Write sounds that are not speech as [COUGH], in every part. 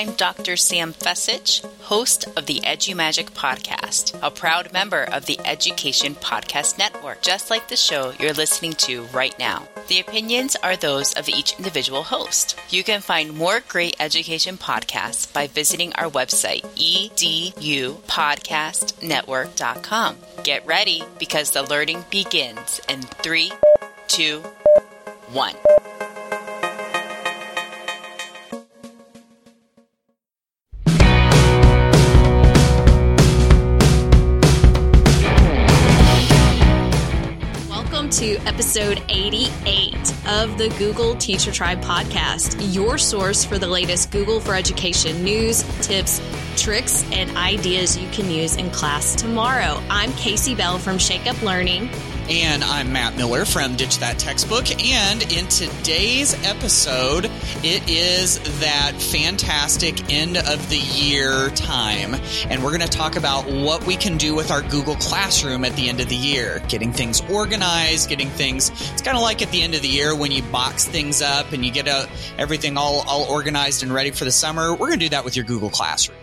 I'm Dr. Sam Fecich, host of the EduMagic podcast, a proud member of the Education Podcast Network, just like the show you're listening to right now. The opinions are those of each individual host. You can find more great education podcasts by visiting our website, edupodcastnetwork.com. Get ready because the learning begins in three, two, one. To episode 88 of the Google Teacher Tribe podcast, your source for the latest Google for Education news, tips, tricks, and ideas you can use in class tomorrow. I'm Kasey Bell from Shake Up Learning. And I'm Matt Miller from Ditch That Textbook. And in today's episode, it is that fantastic end of the year time. And we're going to talk about what we can do with our Google Classroom at the end of the year. Getting things organized, getting things, it's kind of like at the end of the year when you box things up and you get a, everything all, all organized and ready for the summer. We're going to do that with your Google Classroom.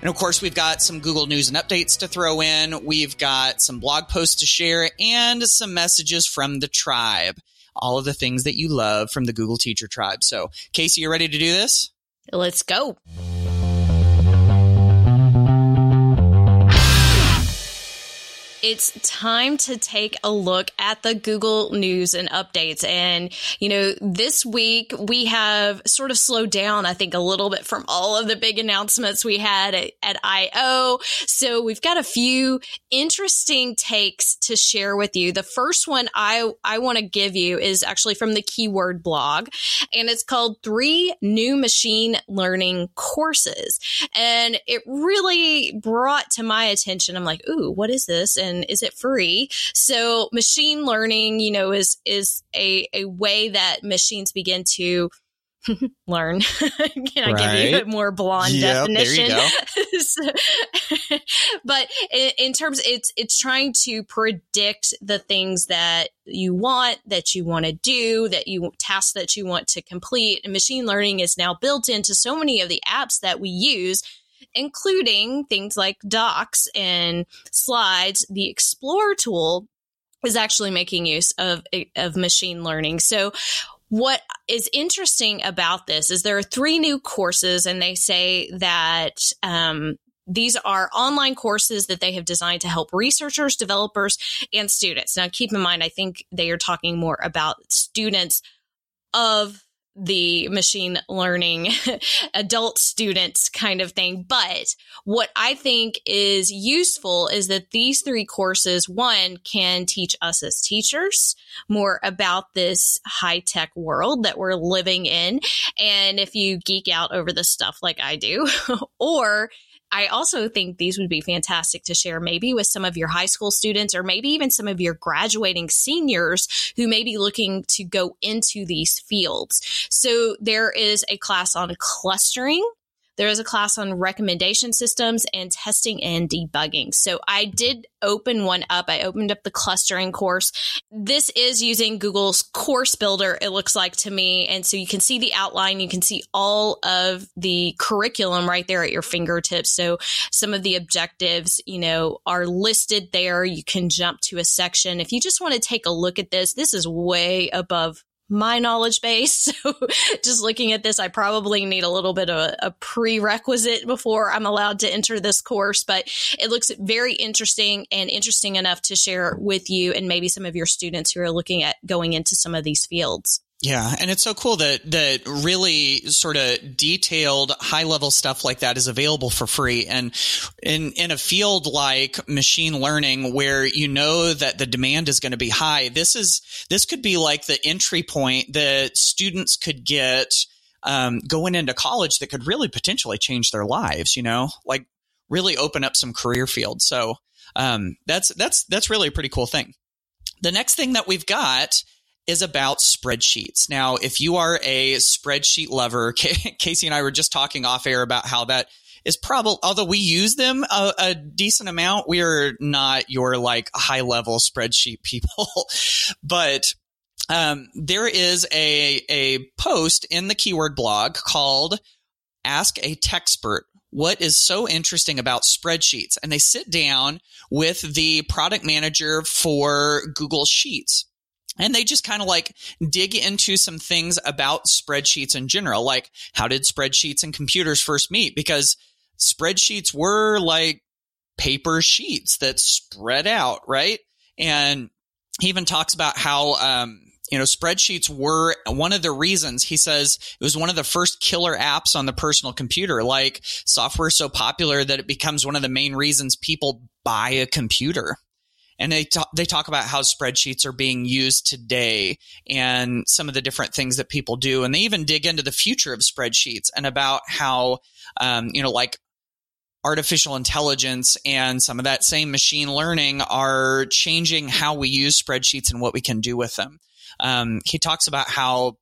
And of course, we've got some Google News and updates to throw in. We've got some blog posts to share and some messages from the tribe. All of the things that you love from the Google Teacher Tribe. So, Kasey, you ready to do this? Let's go. It's time to take a look at the Google News and updates. And, you know, this week we have sort of slowed down, I think, a little bit from all of the big announcements we had at, at I.O. So we've got a few interesting takes to share with you. The first one I, I want to give you is actually from the Keyword blog, and it's called Three New Machine Learning Courses. And it really brought to my attention, I'm like, ooh, what is this? And and is it free? So machine learning, you know, is is a, a way that machines begin to [LAUGHS] learn. [LAUGHS] Can I right. give you a more blonde yep, definition? [LAUGHS] so, but in, in, terms, it's it's trying to predict the things that you want, that you want to do, that you tasks that you want to complete. And machine learning is now built into so many of the apps that we use including things like docs and slides. The Explore tool is actually making use of, of machine learning. So what is interesting about this is there are three new courses and they say that um, these are online courses that they have designed to help researchers, developers, and students. Now, keep in mind, I think they are talking more about students of the machine learning [LAUGHS] adult students kind of thing. But what I think is useful is that these three courses, one, can teach us as teachers more about this high tech world that we're living in. And if you geek out over the stuff like I do, [LAUGHS] or I also think these would be fantastic to share maybe with some of your high school students or maybe even some of your graduating seniors who may be looking to go into these fields. So there is a class on clustering there is a class on recommendation systems and testing and debugging. So I did open one up. I opened up the clustering course. This is using Google's course builder, it looks like to me. And so you can see the outline. You can see all of the curriculum right there at your fingertips. So some of the objectives, you know, are listed there. You can jump to a section. If you just want to take a look at this, this is way above my knowledge base. [LAUGHS] So just looking at this, I probably need a little bit of a, a, prerequisite before I'm allowed to enter this course, but it looks very interesting and interesting enough to share with you and maybe some of your students who are looking at going into some of these fields. Yeah, and it's so cool that that really sort of detailed high level stuff like that is available for free. And in in a field like machine learning where you know that the demand is going to be high this is this could be like the entry point that students could get um, going into college that could really potentially change their lives you know? Like really open up some career fields. So um, that's that's that's really a pretty cool thing. The next thing that we've got is about spreadsheets. Now, if you are a spreadsheet lover, [LAUGHS] Kasey and I were just talking off air about how that is probably, although we use them a, a, decent amount, we are not your like high level spreadsheet people. [LAUGHS] but um, there is a, a post in the keyword blog called ask a techspert what is so interesting about spreadsheets. And they sit down with the product manager for Google Sheets. And they just kind of like dig into some things about spreadsheets in general. Like, how did spreadsheets and computers first meet? Because spreadsheets were like paper sheets that spread out, right? And he even talks about how, um, you know, spreadsheets were one of the reasons he says it was one of the first killer apps on the personal computer. Like software so popular that it becomes one of the main reasons people buy a computer. And they talk, they talk about how spreadsheets are being used today and some of the different things that people do. And they even dig into the future of spreadsheets and about how, um, you know, like artificial intelligence and some of that same machine learning are changing how we use spreadsheets and what we can do with them. Um, he talks about how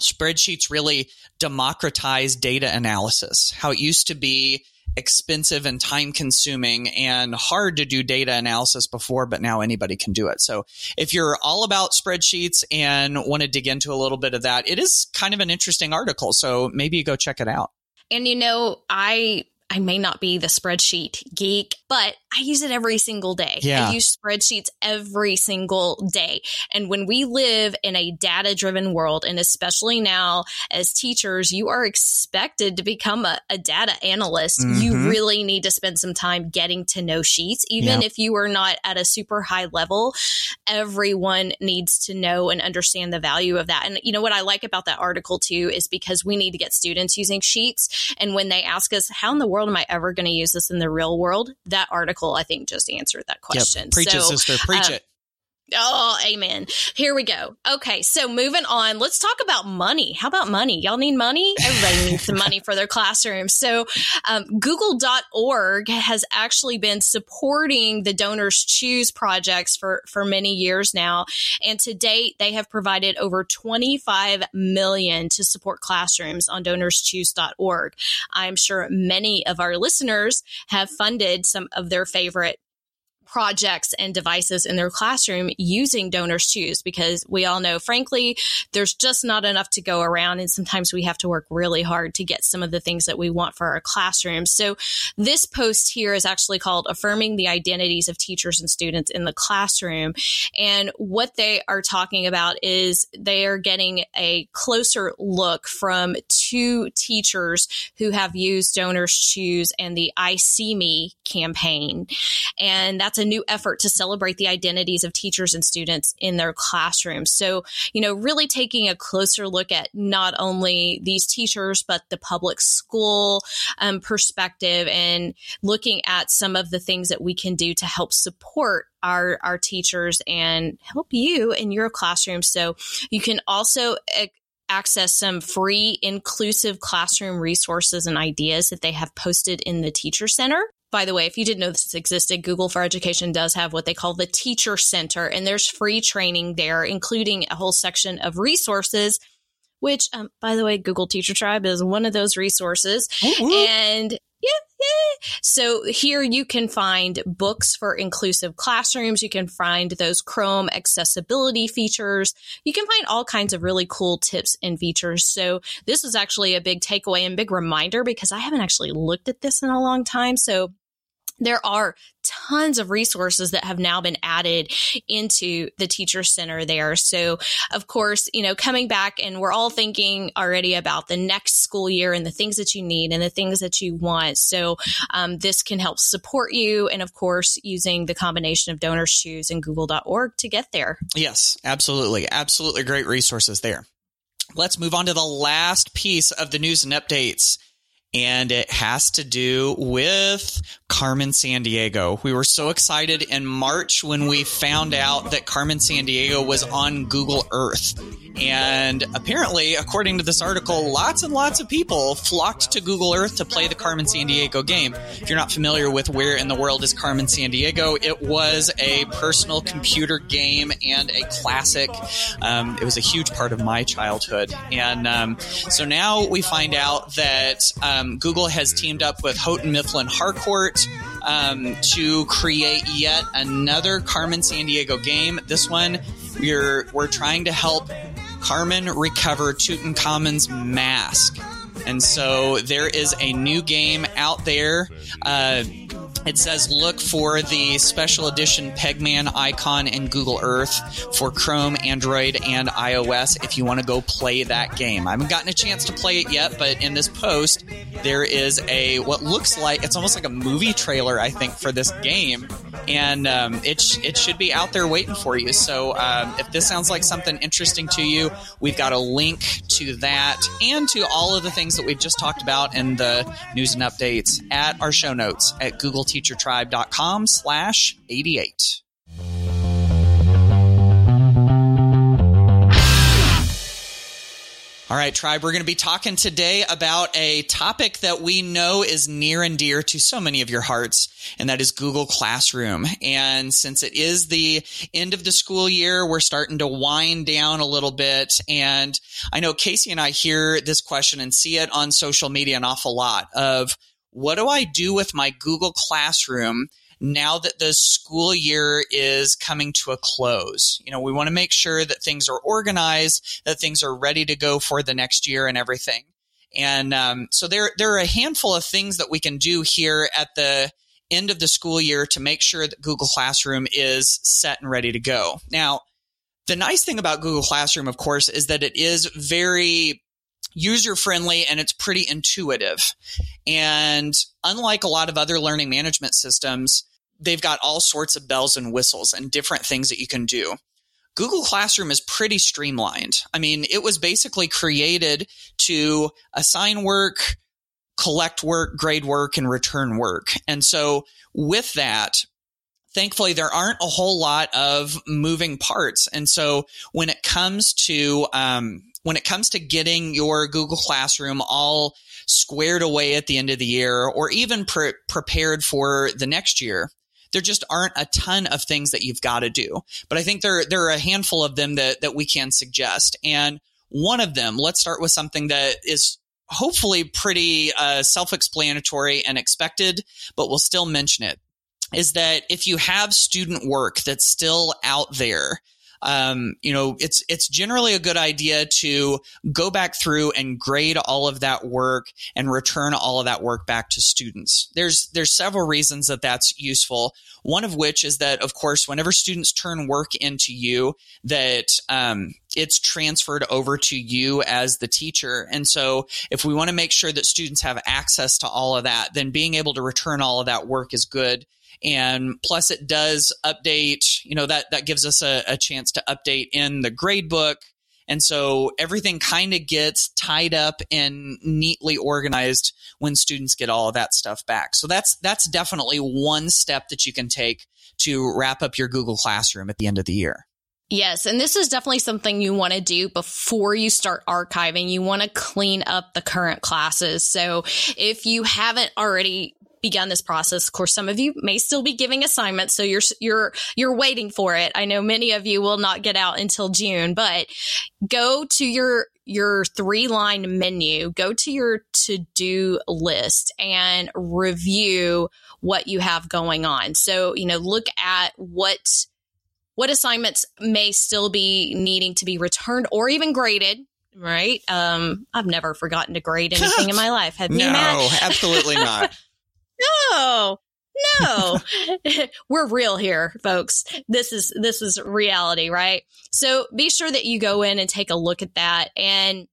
spreadsheets really democratize data analysis, how it used to be expensive and time consuming and hard to do data analysis before, but now anybody can do it. So if you're all about spreadsheets and want to dig into a little bit of that, it is kind of an interesting article. So maybe you go check it out. And you know, I I may not be the spreadsheet geek, but I use it every single day. Yeah. I use spreadsheets every single day. And when we live in a data driven world, and especially now as teachers, you are expected to become a, a data analyst. Mm-hmm. You really need to spend some time getting to know sheets. Even if you are not at a super high level, everyone needs to know and understand the value of that. And you know what I like about that article too is because we need to get students using sheets. And when they ask us, how in the world am I ever going to use this in the real world? That article, I think, just answered that question. Yep. Preach so, it, sister. Preach uh, it. Oh, amen. Here we go. Okay, so moving on, let's talk about money. How about money? Y'all need money? Everybody needs some money for their classrooms. So, um, Google.org has actually been supporting the Donors Choose projects for, for many years now. And to date, they have provided over 25 million to support classrooms on donorschoose.org. I'm sure many of our listeners have funded some of their favorite projects and devices in their classroom using donors choose because we all know frankly there's just not enough to go around and sometimes we have to work really hard to get some of the things that we want for our classrooms so this post here is actually called affirming the identities of teachers and students in the classroom. And what they are talking about is they are getting a closer look from two teachers who have used donors choose and the i see me campaign and that's a new effort to celebrate the identities of teachers and students in their classrooms. So, you know, really taking a closer look at not only these teachers, but the public school um, perspective and looking at some of the things that we can do to help support our, our teachers and help you in your classroom. So you can also access some free inclusive classroom resources and ideas that they have posted in the teacher center by the way, if you didn't know this existed, Google for Education does have what they call the Teacher Center, and there's free training there, including a whole section of resources. Which, um, by the way, Google Teacher Tribe is one of those resources. Ooh. And yeah, yeah. So here you can find books for inclusive classrooms. You can find those Chrome accessibility features. You can find all kinds of really cool tips and features. So this is actually a big takeaway and big reminder because I haven't actually looked at this in a long time. So there are tons of resources that have now been added into the teacher center there. So, of course, you know, coming back and we're all thinking already about the next school year and the things that you need and the things that you want. So, um, this can help support you. And of course, using the combination of Donors Choose and google.org to get there. Yes, absolutely. Absolutely great resources there. Let's move on to the last piece of the news and updates and it has to do with Carmen Sandiego. We were so excited in March when we found out that Carmen Sandiego was on Google Earth. And apparently, according to this article, lots and lots of people flocked to Google Earth to play the Carmen Sandiego game. If you're not familiar with where in the world is Carmen Sandiego, it was a personal computer game and a classic. Um, it was a huge part of my childhood. And um, so now we find out that um, Google has teamed up with Houghton Mifflin Harcourt um, to create yet another Carmen Sandiego game. This one, we're we're trying to help Carmen recover Tutankhamun's mask. And so there is a new game out there. Uh, it says look for the special edition Pegman icon in Google Earth for Chrome, Android, and iOS if you want to go play that game. I haven't gotten a chance to play it yet, but in this post, there is a what looks like it's almost like a movie trailer, I think, for this game, and um, it sh- it should be out there waiting for you. So um, if this sounds like something interesting to you, we've got a link to that and to all of the things that we've just talked about in the news and updates at our show notes at Google teachertribe.com slash 88. All right, tribe, we're going to be talking today about a topic that we know is near and dear to so many of your hearts, and that is Google Classroom. And since it is the end of the school year, we're starting to wind down a little bit. And I know Kasey and I hear this question and see it on social media an awful lot of what do I do with my Google Classroom now that the school year is coming to a close? You know, we want to make sure that things are organized, that things are ready to go for the next year and everything. And um, so there, there are a handful of things that we can do here at the end of the school year to make sure that Google Classroom is set and ready to go. Now, the nice thing about Google Classroom, of course, is that it is very user friendly and it's pretty intuitive. And unlike a lot of other learning management systems, they've got all sorts of bells and whistles and different things that you can do. Google Classroom is pretty streamlined. I mean, it was basically created to assign work, collect work, grade work, and return work. And so with that, thankfully there aren't a whole lot of moving parts. And so when it comes to um, when it comes to getting your Google Classroom all squared away at the end of the year or even pre- prepared for the next year, there just aren't a ton of things that you've got to do. But I think there, there are a handful of them that, that we can suggest. And one of them, let's start with something that is hopefully pretty uh, self explanatory and expected, but we'll still mention it. Is that if you have student work that's still out there um, you know, it's it's generally a good idea to go back through and grade all of that work and return all of that work back to students. There's there's several reasons that that's useful. One of which is that, of course, whenever students turn work into you, that um, it's transferred over to you as the teacher. And so, if we want to make sure that students have access to all of that, then being able to return all of that work is good and plus it does update you know that that gives us a, a chance to update in the grade book and so everything kind of gets tied up and neatly organized when students get all of that stuff back so that's that's definitely one step that you can take to wrap up your google classroom at the end of the year Yes, and this is definitely something you want to do before you start archiving. You want to clean up the current classes. So if you haven't already begun this process. Of course, some of you may still be giving assignments, so you're you're you're waiting for it. I know many of you will not get out until June, but go to your your three line menu, go to your to do list and review what you have going on. So, you know, look at what what assignments may still be needing to be returned or even graded right? Um, I've never forgotten to grade anything in [LAUGHS] my life. Have you? No, absolutely not. [LAUGHS] No, no, [LAUGHS] [LAUGHS] we're real here, folks. This is, this is reality, right? So be sure that you go in and take a look at that. And,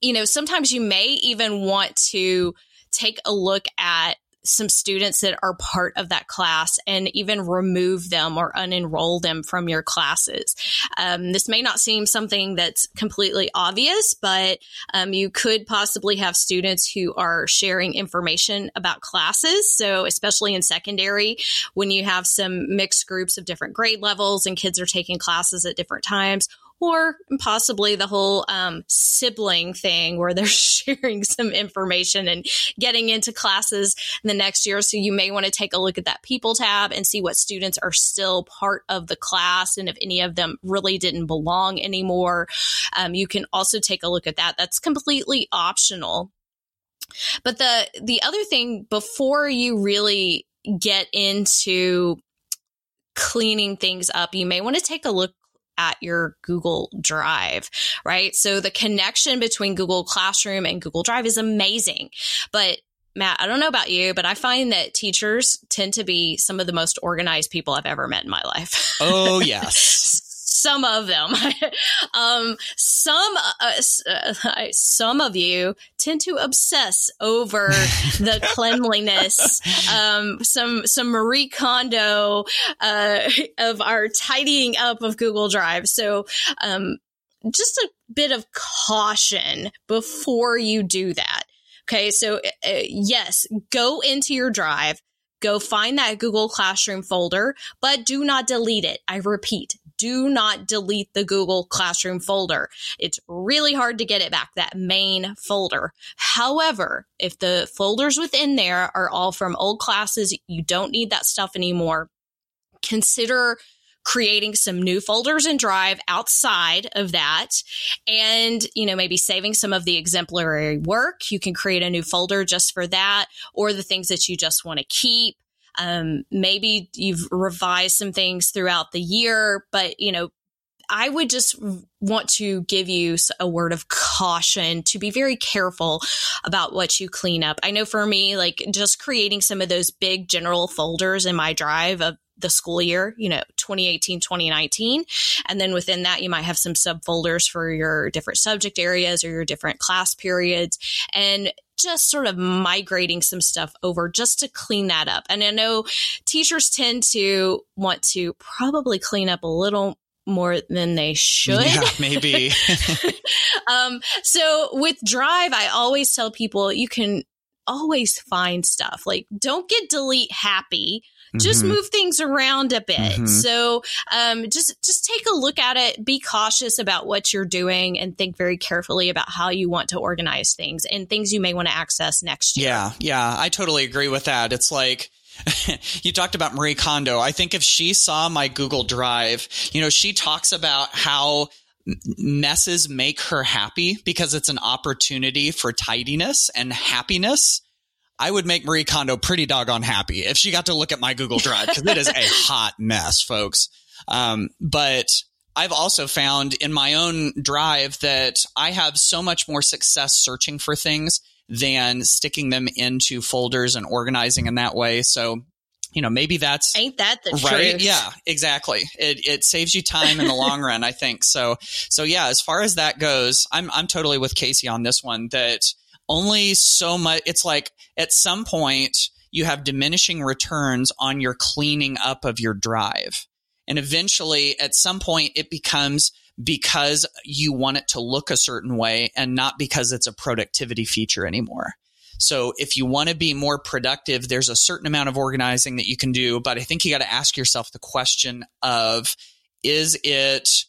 you know, sometimes you may even want to take a look at some students that are part of that class and even remove them or unenroll them from your classes. Um, this may not seem something that's completely obvious, but um, you could possibly have students who are sharing information about classes. So, especially in secondary, when you have some mixed groups of different grade levels and kids are taking classes at different times, or possibly the whole um, sibling thing where they're [LAUGHS] sharing some information and getting into classes the next year. So you may want to take a look at that people tab and see what students are still part of the class and if any of them really didn't belong anymore. Um, you can also take a look at that. That's completely optional. But the the other thing before you really get into cleaning things up, you may want to take a look at your Google Drive, right? So the connection between Google Classroom and Google Drive is amazing. But Matt, I don't know about you, but I find that teachers tend to be some of the most organized people I've ever met in my life. Oh, [LAUGHS] yes. Some of them. [LAUGHS] um, some uh, uh, some of you tend to obsess over the [LAUGHS] cleanliness. Um, some some Marie Kondo uh, of our tidying up of Google Drive. So um, just a bit of caution before you do that. Okay, so uh, yes, go into your drive, go find that Google Classroom folder, but do not delete it. I repeat, do not delete the Google Classroom folder. It's really hard to get it back, that main folder. However, if the folders within there are all from old classes, you don't need that stuff anymore. Consider creating some new folders in Drive outside of that and, you know, maybe saving some of the exemplary work. You can create a new folder just for that or the things that you just want to keep. Um, maybe you've revised some things throughout the year, but, you know, I would just want to give you a word of caution to be very careful about what you clean up. I know for me, like just creating some of those big general folders in my drive of the school year, you know, 2018, 2019. And then within that, you might have some subfolders for your different subject areas or your different class periods and just sort of migrating some stuff over just to clean that up. And I know teachers tend to want to probably clean up a little more than they should. Yeah, [LAUGHS] maybe. [LAUGHS] um, so with Drive, I always tell people you can always find stuff. Like, don't get delete happy just mm-hmm. move things around a bit. Mm-hmm. So um, just just take a look at it. Be cautious about what you're doing, and think very carefully about how you want to organize things and things you may want to access next year. Yeah, yeah, I totally agree with that. It's like. [LAUGHS] you talked about Marie Kondo. I think if she saw my Google Drive, you know, she talks about how messes make her happy because it's an opportunity for tidiness and happiness. I would make Marie Kondo pretty doggone happy if she got to look at my Google Drive because it is a [LAUGHS] hot mess, folks. Um, but I've also found in my own drive that I have so much more success searching for things than sticking them into folders and organizing in that way. So, you know, maybe that's ain't that the right? Truth. Yeah, exactly. It it saves you time in the long run, I think. So, so yeah, as far as that goes, I'm I'm totally with Kasey on this one. That only so much. It's like at some point you have diminishing returns on your cleaning up of your drive. And eventually, at some point, it becomes because you want it to look a certain way and not because it's a productivity feature anymore. So if you want to be more productive, there's a certain amount of organizing that you can do. But I think you got to ask yourself the question of, is it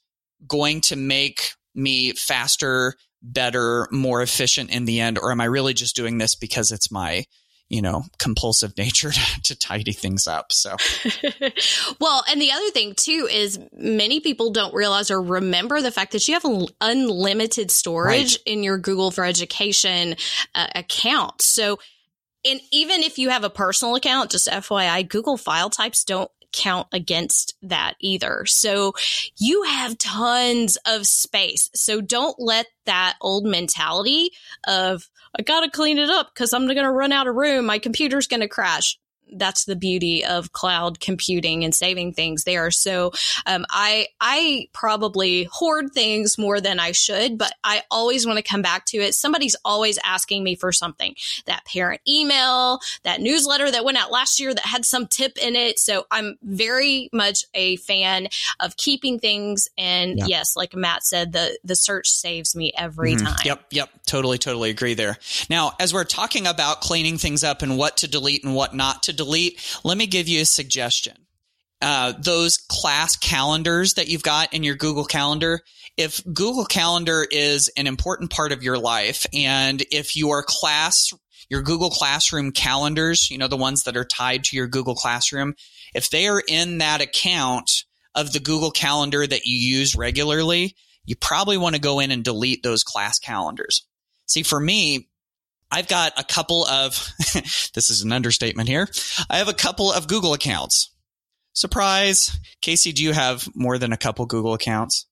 going to make me faster, better, more efficient in the end? Or am I really just doing this because it's my, you know, compulsive nature [LAUGHS] to, to tidy things up. So, [LAUGHS] well, and the other thing too is many people don't realize or remember the fact that you have unlimited storage right. in your Google for Education uh, account. So, and even if you have a personal account, just FYI, Google file types don't count against that either. So you have tons of space. So don't let that old mentality of, I got to clean it up because I'm to run out of room. My computer's to crash that's the beauty of cloud computing and saving things there. So um, I I probably hoard things more than I should, but I always want to come back to it. Somebody's always asking me for something. That parent email, that newsletter that went out last year that had some tip in it. So I'm very much a fan of keeping things. And yeah. yes, like Matt said, the the search saves me every mm-hmm. time. Yep, yep, totally, totally agree there. Now, as we're talking about cleaning things up and what to delete and what not to delete, let me give you a suggestion. Uh, those class calendars that you've got in your Google Calendar, if Google Calendar is an important part of your life, and if your class, your Google Classroom calendars, you know, the ones that are tied to your Google Classroom, if they are in that account of the Google Calendar that you use regularly, you probably want to go in and delete those class calendars. See, for me, I've got a couple of, [LAUGHS] this is an understatement here. I have a couple of Google accounts. Surprise. Kasey, do you have more than a couple Google accounts?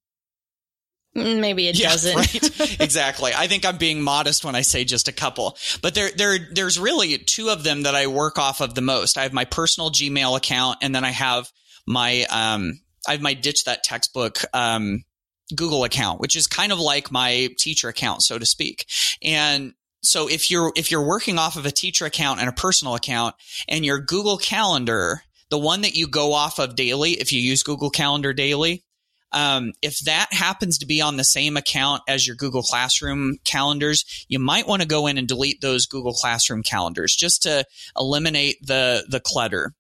Mm, maybe it yeah, doesn't. right. [LAUGHS] exactly. I think I'm being modest when I say just a couple, but there, there, there's really two of them that I work off of the most. I have my personal Gmail account and then I have my, um, I have my ditch that textbook, um, Google account, which is kind of like my teacher account, so to speak. And so if you're, if you're working off of a teacher account and a personal account and your Google calendar, the one that you go off of daily, if you use Google Calendar daily, um, if that happens to be on the same account as your Google Classroom calendars, you might want to go in and delete those Google Classroom calendars just to eliminate the the clutter.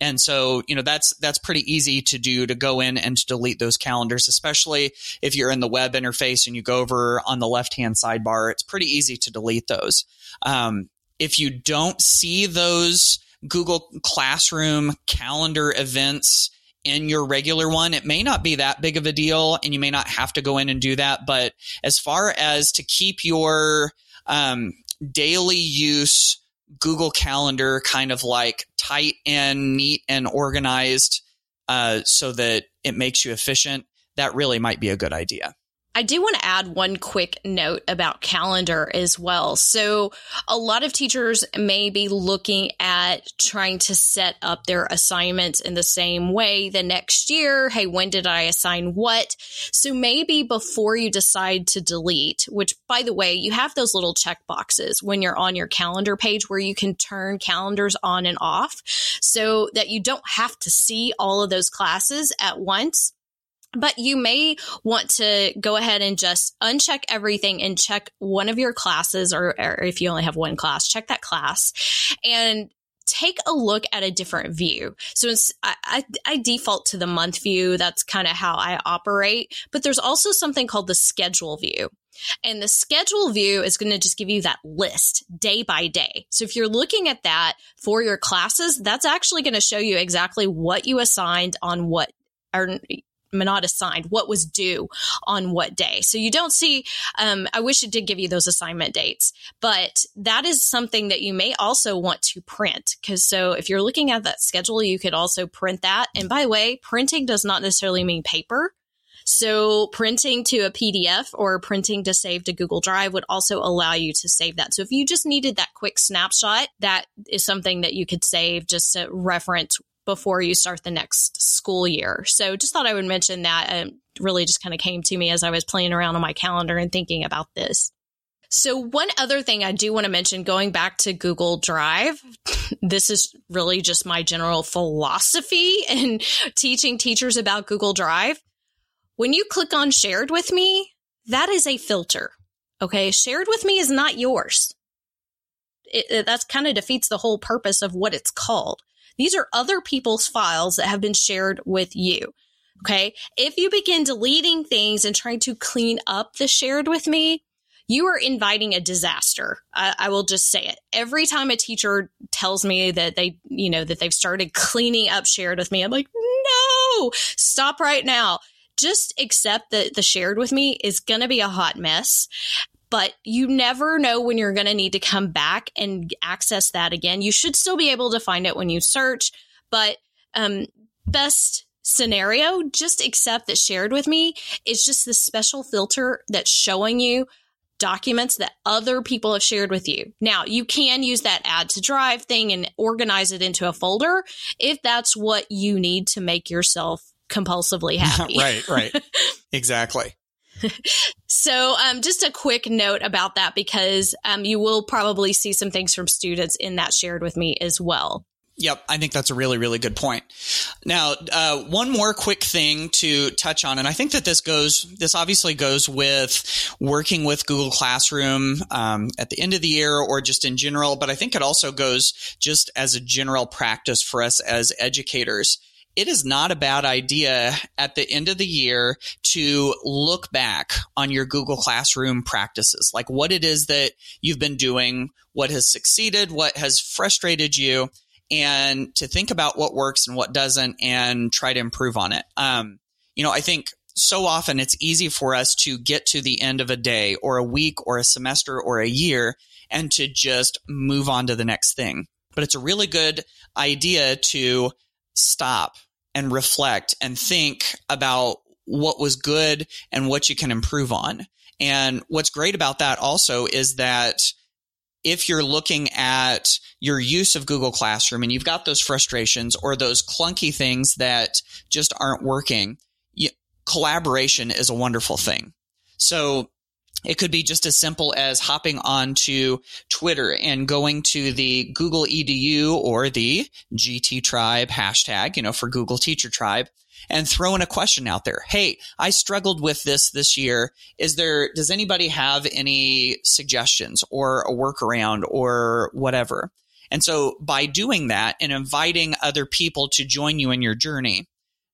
And so, you know, that's that's pretty easy to do to go in and to delete those calendars, especially if you're in the web interface and you go over on the left hand sidebar. It's pretty easy to delete those. Um, if you don't see those Google Classroom calendar events in your regular one, it may not be that big of a deal and you may not have to go in and do that. But as far as to keep your um, daily use Google Calendar kind of like tight and neat and organized uh, so that it makes you efficient, that really might be a good idea. I do want to add one quick note about calendar as well. So, a lot of teachers may be looking at trying to set up their assignments in the same way the next year. Hey, when did I assign what? So, maybe before you decide to delete, which by the way, you have those little check boxes when you're on your calendar page where you can turn calendars on and off so that you don't have to see all of those classes at once but you may want to go ahead and just uncheck everything and check one of your classes, or, or if you only have one class, check that class and take a look at a different view. So I, I, I, default to the month view. That's kind of how I operate. But there's also something called the schedule view. And the schedule view is going to just give you that list day by day. So if you're looking at that for your classes, that's actually going to show you exactly what you assigned on what or not assigned, what was due on what day. So you don't see, um, I wish it did give you those assignment dates, but that is something that you may also want to print. Cause so if you're looking at that schedule, you could also print that. And by the way, printing does not necessarily mean paper. So printing to a PDF or printing to save to Google Drive would also allow you to save that. So if you just needed that quick snapshot, that is something that you could save just to reference before you start the next school year. So just thought I would mention that. It really just kind of came to me as I was playing around on my calendar and thinking about this. So, one other thing I do want to mention going back to Google Drive, [LAUGHS] this is really just my general philosophy [LAUGHS] in teaching teachers about Google Drive. When you click on shared with me, that is a filter. Okay. Shared with me is not yours. It, it, that kind of defeats the whole purpose of what it's called. These are other people's files that have been shared with you. Okay. If you begin deleting things and trying to clean up the shared with me, you are inviting a disaster. I, I, will just say it. Every time a teacher tells me that they, you know, that they've started cleaning up shared with me, I'm like, no, stop right now. Just accept that the shared with me is going to be a hot mess but you never know when you're going to need to come back and access that again. You should still be able to find it when you search, but um, best scenario, just accept that shared with me is just this special filter that's showing you documents that other people have shared with you. Now, you can use that add to drive thing and organize it into a folder if that's what you need to make yourself compulsively [LAUGHS] happy. right, right. [LAUGHS] exactly. [LAUGHS] so, um, just a quick note about that because um, you will probably see some things from students in that shared with me as well. Yep, I think that's a really, really good point. Now, uh, one more quick thing to touch on, and I think that this goes, this obviously goes with working with Google Classroom um, at the end of the year or just in general, but I think it also goes just as a general practice for us as educators it is not a bad idea at the end of the year to look back on your Google Classroom practices, like what it is that you've been doing, what has succeeded, what has frustrated you, and to think about what works and what doesn't and try to improve on it. Um, you know, I think so often it's easy for us to get to the end of a day or a week or a semester or a year and to just move on to the next thing. But it's a really good idea to stop and reflect and think about what was good and what you can improve on. And what's great about that also is that if you're looking at your use of Google Classroom and you've got those frustrations or those clunky things that just aren't working, you, collaboration is a wonderful thing. So it could be just as simple as hopping onto Twitter and going to the Google EDU or the GT Tribe hashtag, you know, for Google Teacher Tribe and throwing a question out there. Hey, I struggled with this this year. Is there, does anybody have any suggestions or a workaround or whatever? And so by doing that and inviting other people to join you in your journey,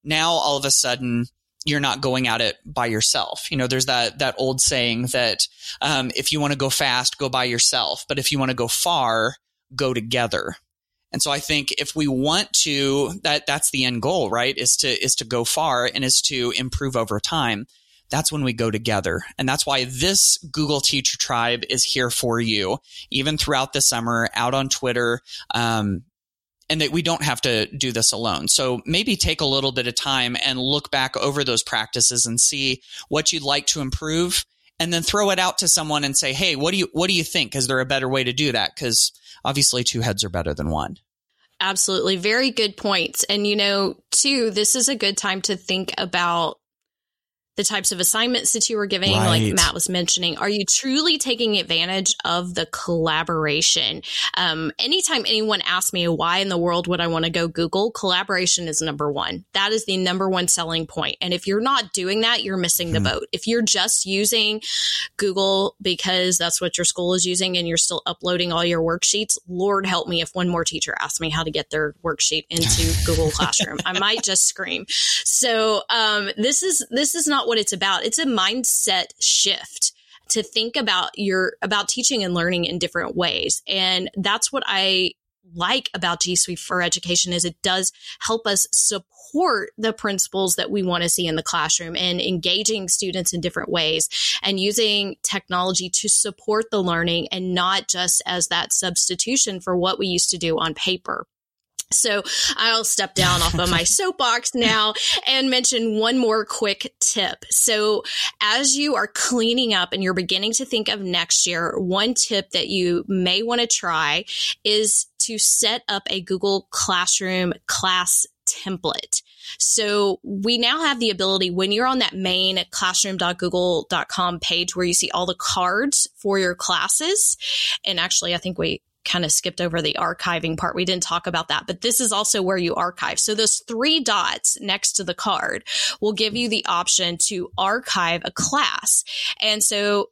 now all of a sudden you're not going at it by yourself. You know, there's that, that old saying that, um, if you want to go fast, go by yourself. But if you want to go far, go together. And so I think if we want to, that that's the end goal, right? Is to, is to go far and is to improve over time. That's when we go together. And that's why this Google Teacher Tribe is here for you, even throughout the summer, out on Twitter. Um, and that we don't have to do this alone. So maybe take a little bit of time and look back over those practices and see what you'd like to improve and then throw it out to someone and say, "Hey, what do you what do you think? Is there a better way to do that?" Cuz obviously two heads are better than one. Absolutely. Very good points. And, you know, too, this is a good time to think about the types of assignments that you were giving, right. like Matt was mentioning, are you truly taking advantage of the collaboration? Um, anytime anyone asks me why in the world would I want to go Google, collaboration is number one. That is the number one selling point. And if you're not doing that, you're missing hmm. the boat. If you're just using Google because that's what your school is using and you're still uploading all your worksheets, Lord help me if one more teacher asks me how to get their worksheet into Google [LAUGHS] Classroom. I might just scream. So, um, this is, this is not not what it's about. It's a mindset shift to think about your about teaching and learning in different ways. And that's what I like about G Suite for Education is it does help us support the principles that we want to see in the classroom and engaging students in different ways and using technology to support the learning and not just as that substitution for what we used to do on paper. So I'll step down off of my [LAUGHS] soapbox now and mention one more quick tip. So as you are cleaning up and you're beginning to think of next year, one tip that you may want to try is to set up a Google Classroom class template. So we now have the ability when you're on that main classroom.google.com page where you see all the cards for your classes. And actually, I think we kind of skipped over the archiving part. We didn't talk about that, but this is also where you archive. So those three dots next to the card will give you the option to archive a class. And so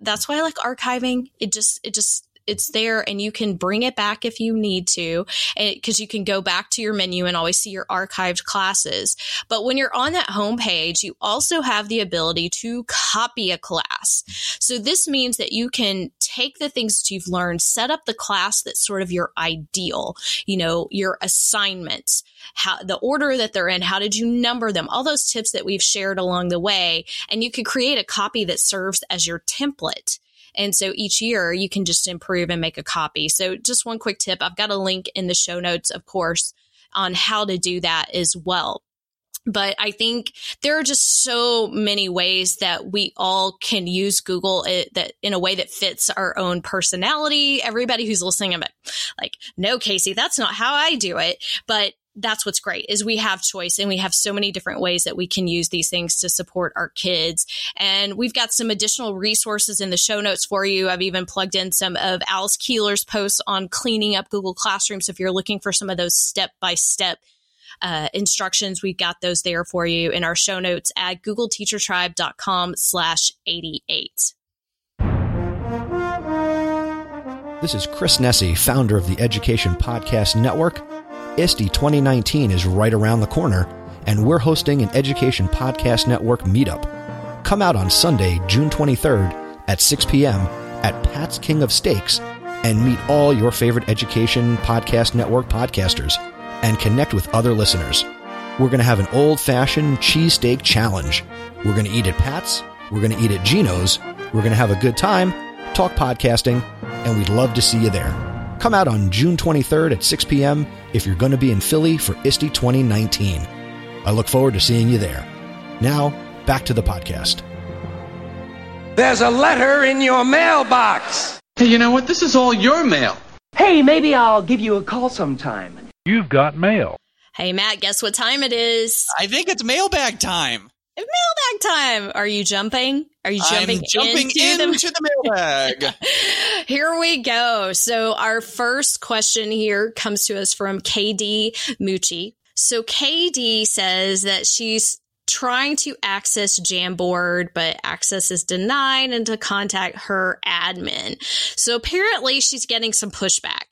that's why I like archiving. It just, it just, it's there and you can bring it back if you need to because you can go back to your menu and always see your archived classes. But when you're on that home page, you also have the ability to copy a class. So this means that you can take the things that you've learned, set up the class that's sort of your ideal, you know, your assignments, how the order that they're in, how did you number them, all those tips that we've shared along the way. And you could create a copy that serves as your template. And so each year you can just improve and make a copy. So just one quick tip. I've got a link in the show notes, of course, on how to do that as well. But I think there are just so many ways that we all can use Google it, that in a way that fits our own personality. Everybody who's listening, I'm like, no, Kasey, that's not how I do it. But that's what's great is we have choice and we have so many different ways that we can use these things to support our kids. And we've got some additional resources in the show notes for you. I've even plugged in some of Alice Keeler's posts on cleaning up Google Classroom. So if you're looking for some of those step by step instructions, we've got those there for you in our show notes at googleteachertribe.com slash 88. This is Chris Nesi, founder of the Education Podcast Network ISTE 2019 is right around the corner, and we're hosting an Education Podcast Network meetup. Come out on Sunday, June 23rd at 6 p.m. at Pat's King of Steaks and meet all your favorite Education Podcast Network podcasters and connect with other listeners. We're going to have an old fashioned cheesesteak challenge. We're going to eat at Pat's, we're going to eat at Geno's, we're going to have a good time, talk podcasting, and we'd love to see you there. Come out on June 23rd at 6 p.m. if you're going to be in Philly for ISTE 2019. I look forward to seeing you there. Now, back to the podcast. There's a letter in your mailbox. Hey, you know what? This is all your mail. Hey, maybe I'll give you a call sometime. You've got mail. Hey, Matt, guess what time it is? I think it's mailbag time. Mailbag time. Are you jumping? Are you jumping, I'm jumping into, into, the, the mailbag. [LAUGHS] Here we go. So our first question here comes to us from KD Mucci. So KD says that she's trying to access Jamboard, but access is denied and to contact her admin. So apparently she's getting some pushback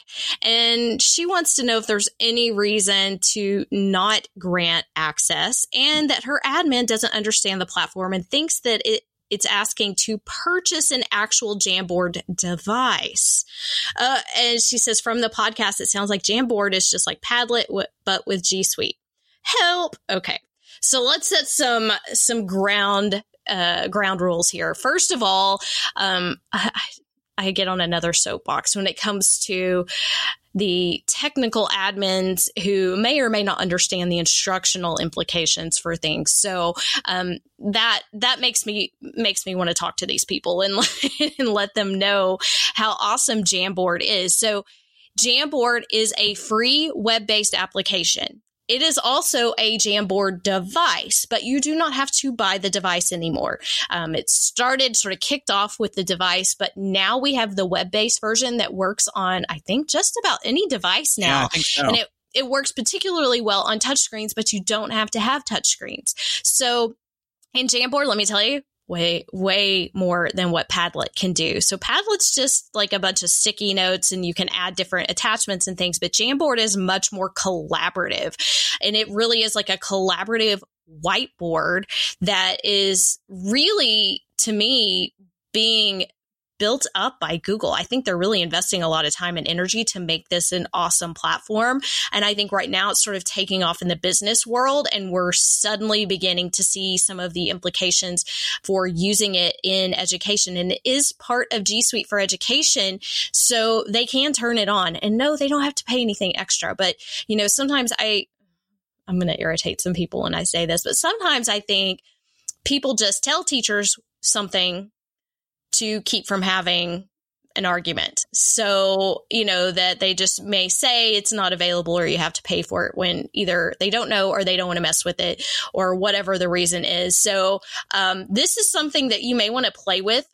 and she wants to know if there's any reason to not grant access and that her admin doesn't understand the platform and thinks that it it's asking to purchase an actual Jamboard device. Uh, and she says from the podcast, it sounds like Jamboard is just like Padlet, but with G Suite. Help. Okay. So let's set some some ground uh, ground rules here. First of all, um, I, I get on another soapbox when it comes to the technical admins who may or may not understand the instructional implications for things. So um, that that makes me makes me want to talk to these people and [LAUGHS] and let them know how awesome Jamboard is. So Jamboard is a free web based application. It is also a Jamboard device, but you do not have to buy the device anymore. Um, it started sort of kicked off with the device, but now we have the web based version that works on, I think, just about any device now. Yeah, so. And it, it works particularly well on touchscreens, but you don't have to have touchscreens. So in Jamboard, let me tell you, way way more than what Padlet can do. So Padlet's just like a bunch of sticky notes and you can add different attachments and things, but Jamboard is much more collaborative. And it really is like a collaborative whiteboard that is really to me being built up by Google. I think they're really investing a lot of time and energy to make this an awesome platform. And I think right now it's sort of taking off in the business world and we're suddenly beginning to see some of the implications for using it in education. And it is part of G Suite for education. So they can turn it on and no, they don't have to pay anything extra. But, you know, sometimes I, I'm going to irritate some people when I say this, but sometimes I think people just tell teachers something to keep from having an argument. So, you know, that they just may say it's not available or you have to pay for it when either they don't know or they don't want to mess with it or whatever the reason is. So, um, this is something that you may want to play with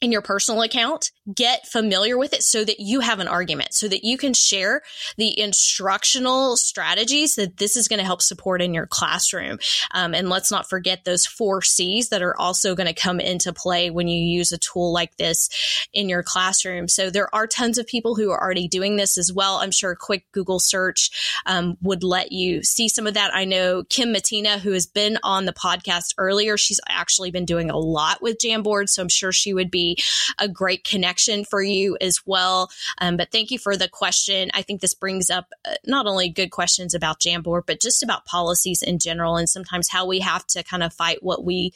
in your personal account, get familiar with it so that you have an argument, so that you can share the instructional strategies that this is going to help support in your classroom. Um, and let's not forget those four C's that are also going to come into play when you use a tool like this in your classroom. So there are tons of people who are already doing this as well. I'm sure a quick Google search um, would let you see some of that. I know Kim Matina, who has been on the podcast earlier, she's actually been doing a lot with Jamboard. So I'm sure she would be a great for you as well. Um, but thank you for the question. I think this brings up uh, not only good questions about Jamboard, but just about policies in general and sometimes how we have to kind of fight what we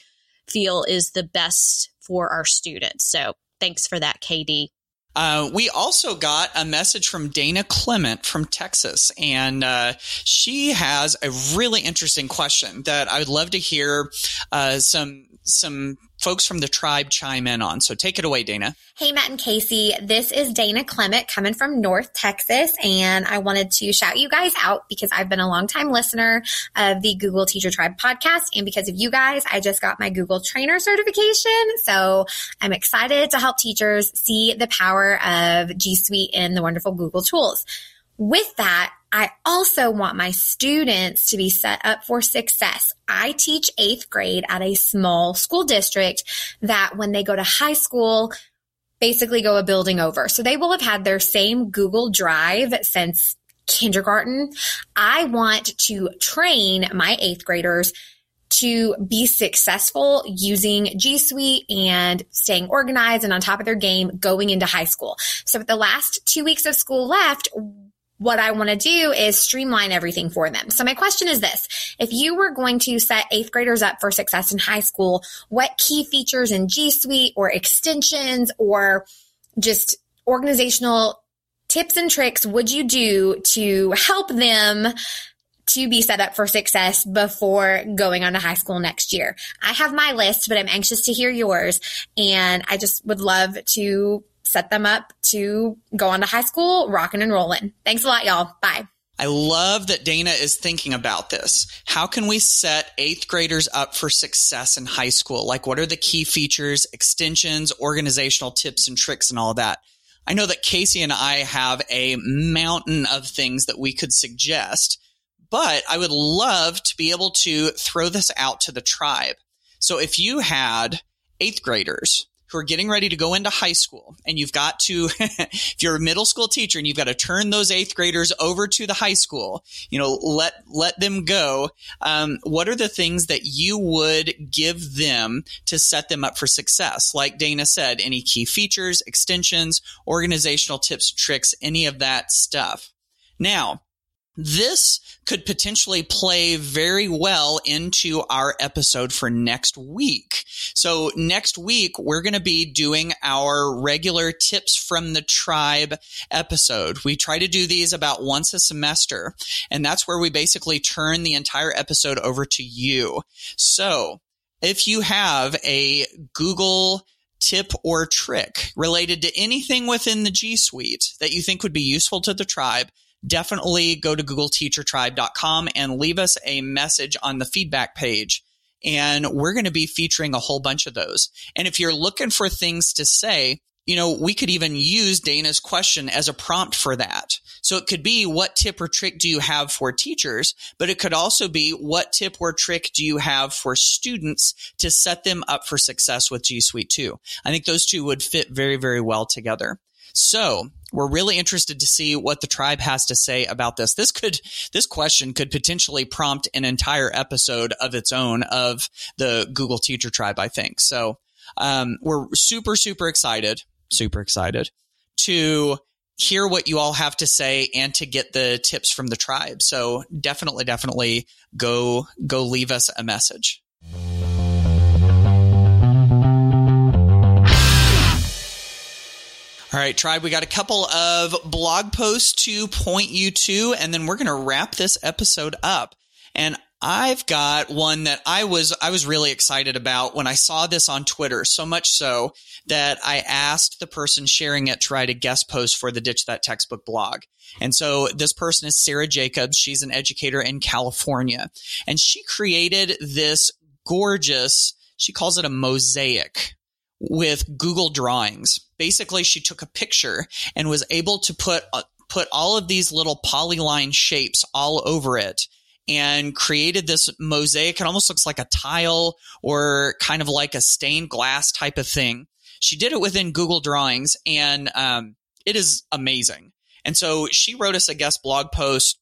feel is the best for our students. So thanks for that, KD. Uh, we also got a message from Dana Clement from Texas, and uh, she has a really interesting question that I would love to hear uh, some some folks from the tribe chime in on. So take it away, Dana. Hey, Matt and Kasey. This is Dana Clement coming from North Texas. And I wanted to shout you guys out because I've been a longtime listener of the Google Teacher Tribe podcast. And because of you guys, I just got my Google trainer certification. So I'm excited to help teachers see the power of G Suite and the wonderful Google tools. With that, I also want my students to be set up for success. I teach eighth grade at a small school district that when they go to high school, basically go a building over. So they will have had their same Google Drive since kindergarten. I want to train my eighth graders to be successful using G Suite and staying organized and on top of their game going into high school. So with the last two weeks of school left, what I want to do is streamline everything for them. So my question is this. If you were going to set eighth graders up for success in high school, what key features in G Suite or extensions or just organizational tips and tricks would you do to help them to be set up for success before going on to high school next year. I have my list, but I'm anxious to hear yours. And I just would love to set them up to go on to high school, rocking and rolling. Thanks a lot, y'all. Bye. I love that Dana is thinking about this. How can we set eighth graders up for success in high school? Like, what are the key features, extensions, organizational tips and tricks, and all that? I know that Kasey and I have a mountain of things that we could suggest, but I would love to be able to throw this out to the tribe. So if you had eighth graders who are getting ready to go into high school and you've got to [LAUGHS] if you're a middle school teacher and you've got to turn those eighth graders over to the high school you know let let them go um, what are the things that you would give them to set them up for success? Like dana said any key features extensions organizational tips tricks any of that stuff. Now this could potentially play very well into our episode for next week. So next week, we're going to be doing our regular tips from the tribe episode. We try to do these about once a semester, and that's where we basically turn the entire episode over to you. So if you have a Google tip or trick related to anything within the G Suite that you think would be useful to the tribe, definitely go to googleteachertribe.com and leave us a message on the feedback page. And we're going to be featuring a whole bunch of those. And if you're looking for things to say, you know, we could even use Dana's question as a prompt for that. So it could be, what tip or trick do you have for teachers? But it could also be, what tip or trick do you have for students to set them up for success with G Suite 2? I think those two would fit very, very well together. So we're really interested to see what the tribe has to say about this. This could, this question could potentially prompt an entire episode of its own of the Google Teacher Tribe, I think. So, um, we're super, super excited, super excited to hear what you all have to say and to get the tips from the tribe. So definitely, definitely go, go leave us a message. All right, tribe, we got a couple of blog posts to point you to, and then we're going to wrap this episode up. And I've got one that I was I was really excited about when I saw this on Twitter, so much so that I asked the person sharing it to write a guest post for the Ditch That Textbook blog. And so this person is Sarah Jacobs. She's an educator in California, and she created this gorgeous, she calls it a mosaic with Google Drawings. Basically, she took a picture and was able to put uh, put all of these little polyline shapes all over it and created this mosaic. It almost looks like a tile or kind of like a stained glass type of thing. She did it within Google Drawings and um, it is amazing. And so she wrote us a guest blog post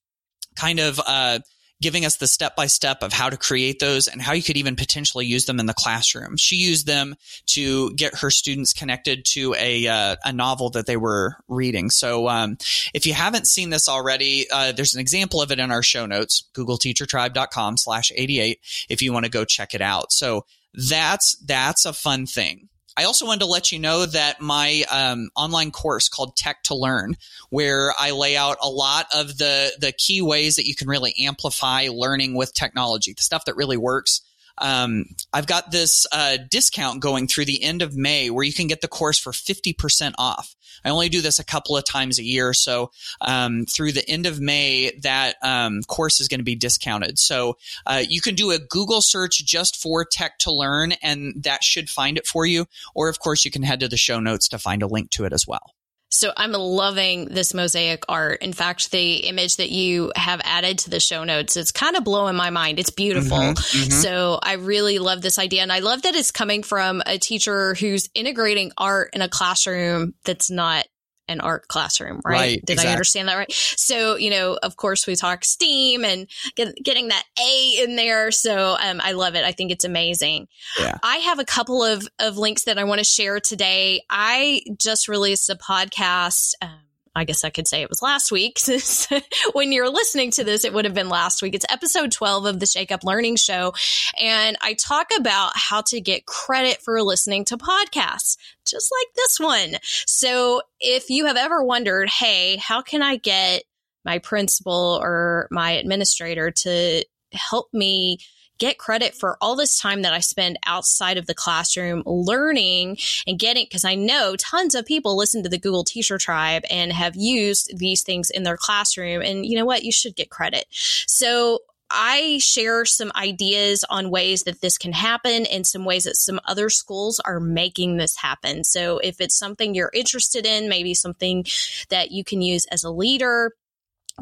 kind of uh, giving us the step by step of how to create those and how you could even potentially use them in the classroom. She used them to get her students connected to a uh, a novel that they were reading. So um, if you haven't seen this already, uh, there's an example of it in our show notes, googleteachertribe.com slash 88 if you want to go check it out. So that's that's a fun thing. I also wanted to let you know that my um, online course called Tech to Learn, where I lay out a lot of the the key ways that you can really amplify learning with technology, the stuff that really works. Um, I've got this uh, discount going through the end of May where you can get the course for 50% off. I only do this a couple of times a year. So um, through the end of May, that um, course is going to be discounted. So uh, you can do a Google search just for Tech to Learn, and that should find it for you. Or, of course, you can head to the show notes to find a link to it as well. So I'm loving this mosaic art. In fact, the image that you have added to the show notes, it's kind of blowing my mind. It's beautiful. Mm-hmm, mm-hmm. So I really love this idea. And I love that it's coming from a teacher who's integrating art in a classroom that's not an art classroom, right? right Did exactly. I understand that right? So, you know, of course, we talk STEAM and get, getting that A in there. So, um, I love it. I think it's amazing. Yeah. I have a couple of, of links that I want to share today. I just released a podcast. Um, I guess I could say it was last week. Since [LAUGHS] when you're listening to this, it would have been last week. It's episode 12 of the Shake Up Learning Show. And I talk about how to get credit for listening to podcasts, just like this one. So if you have ever wondered, hey, how can I get my principal or my administrator to help me get credit for all this time that I spend outside of the classroom learning and getting, because I know tons of people listen to the Google Teacher Tribe and have used these things in their classroom. And you know what? You should get credit. So I share some ideas on ways that this can happen and some ways that some other schools are making this happen. So if it's something you're interested in, maybe something that you can use as a leader,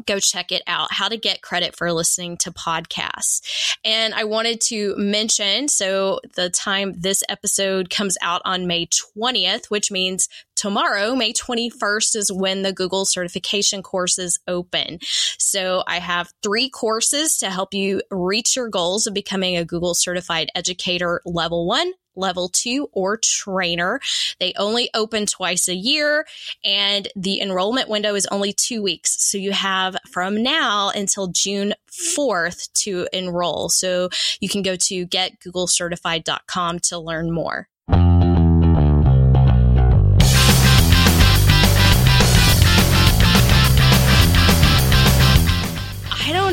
go check it out how to get credit for listening to podcasts. And i wanted to mention so the time this episode comes out on may 20th which means tomorrow may 21st is when the google certification courses open. So i have three courses to help you reach your goals of becoming a google certified educator level one level two, or trainer. They only open twice a year and the enrollment window is only two weeks. So you have from now until June 4th to enroll. So you can go to getgooglecertified.com to learn more.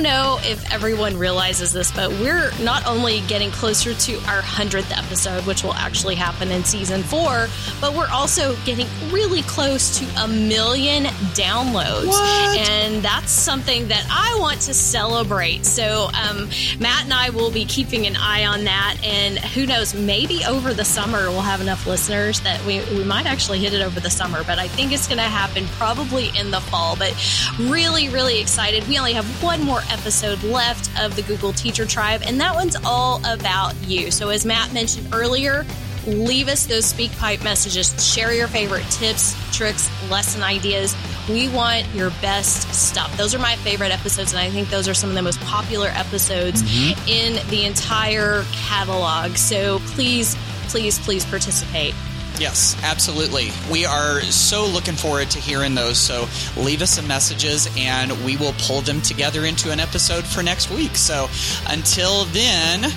Don't know if everyone realizes this, but we're not only getting closer to our 100th episode, which will actually happen in season four, but we're also getting really close to a million downloads. What? And that's something that I want to celebrate. So, um, Matt and I will be keeping an eye on that. And who knows, maybe over the summer we'll have enough listeners that we, we might actually hit it over the summer, but I think it's going to happen probably in the fall. But really, really excited. We only have one more episode left of the Google Teacher Tribe, and that one's all about you. So, as Matt mentioned earlier, leave us those SpeakPipe messages. Share your favorite tips, tricks, lesson ideas. We want your best stuff. Those are my favorite episodes, and I think those are some of the most popular episodes mm-hmm. in the entire catalog. So please, please, please participate. Yes, absolutely. We are so looking forward to hearing those. So leave us some messages and we will pull them together into an episode for next week. So until then,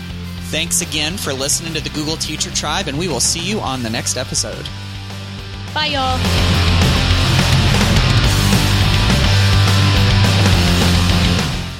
thanks again for listening to the Google Teacher Tribe, and we will see you on the next episode. Bye, y'all.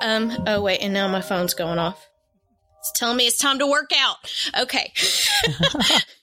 Um, oh wait, and now my phone's going off. It's telling me it's time to work out. Okay. [LAUGHS]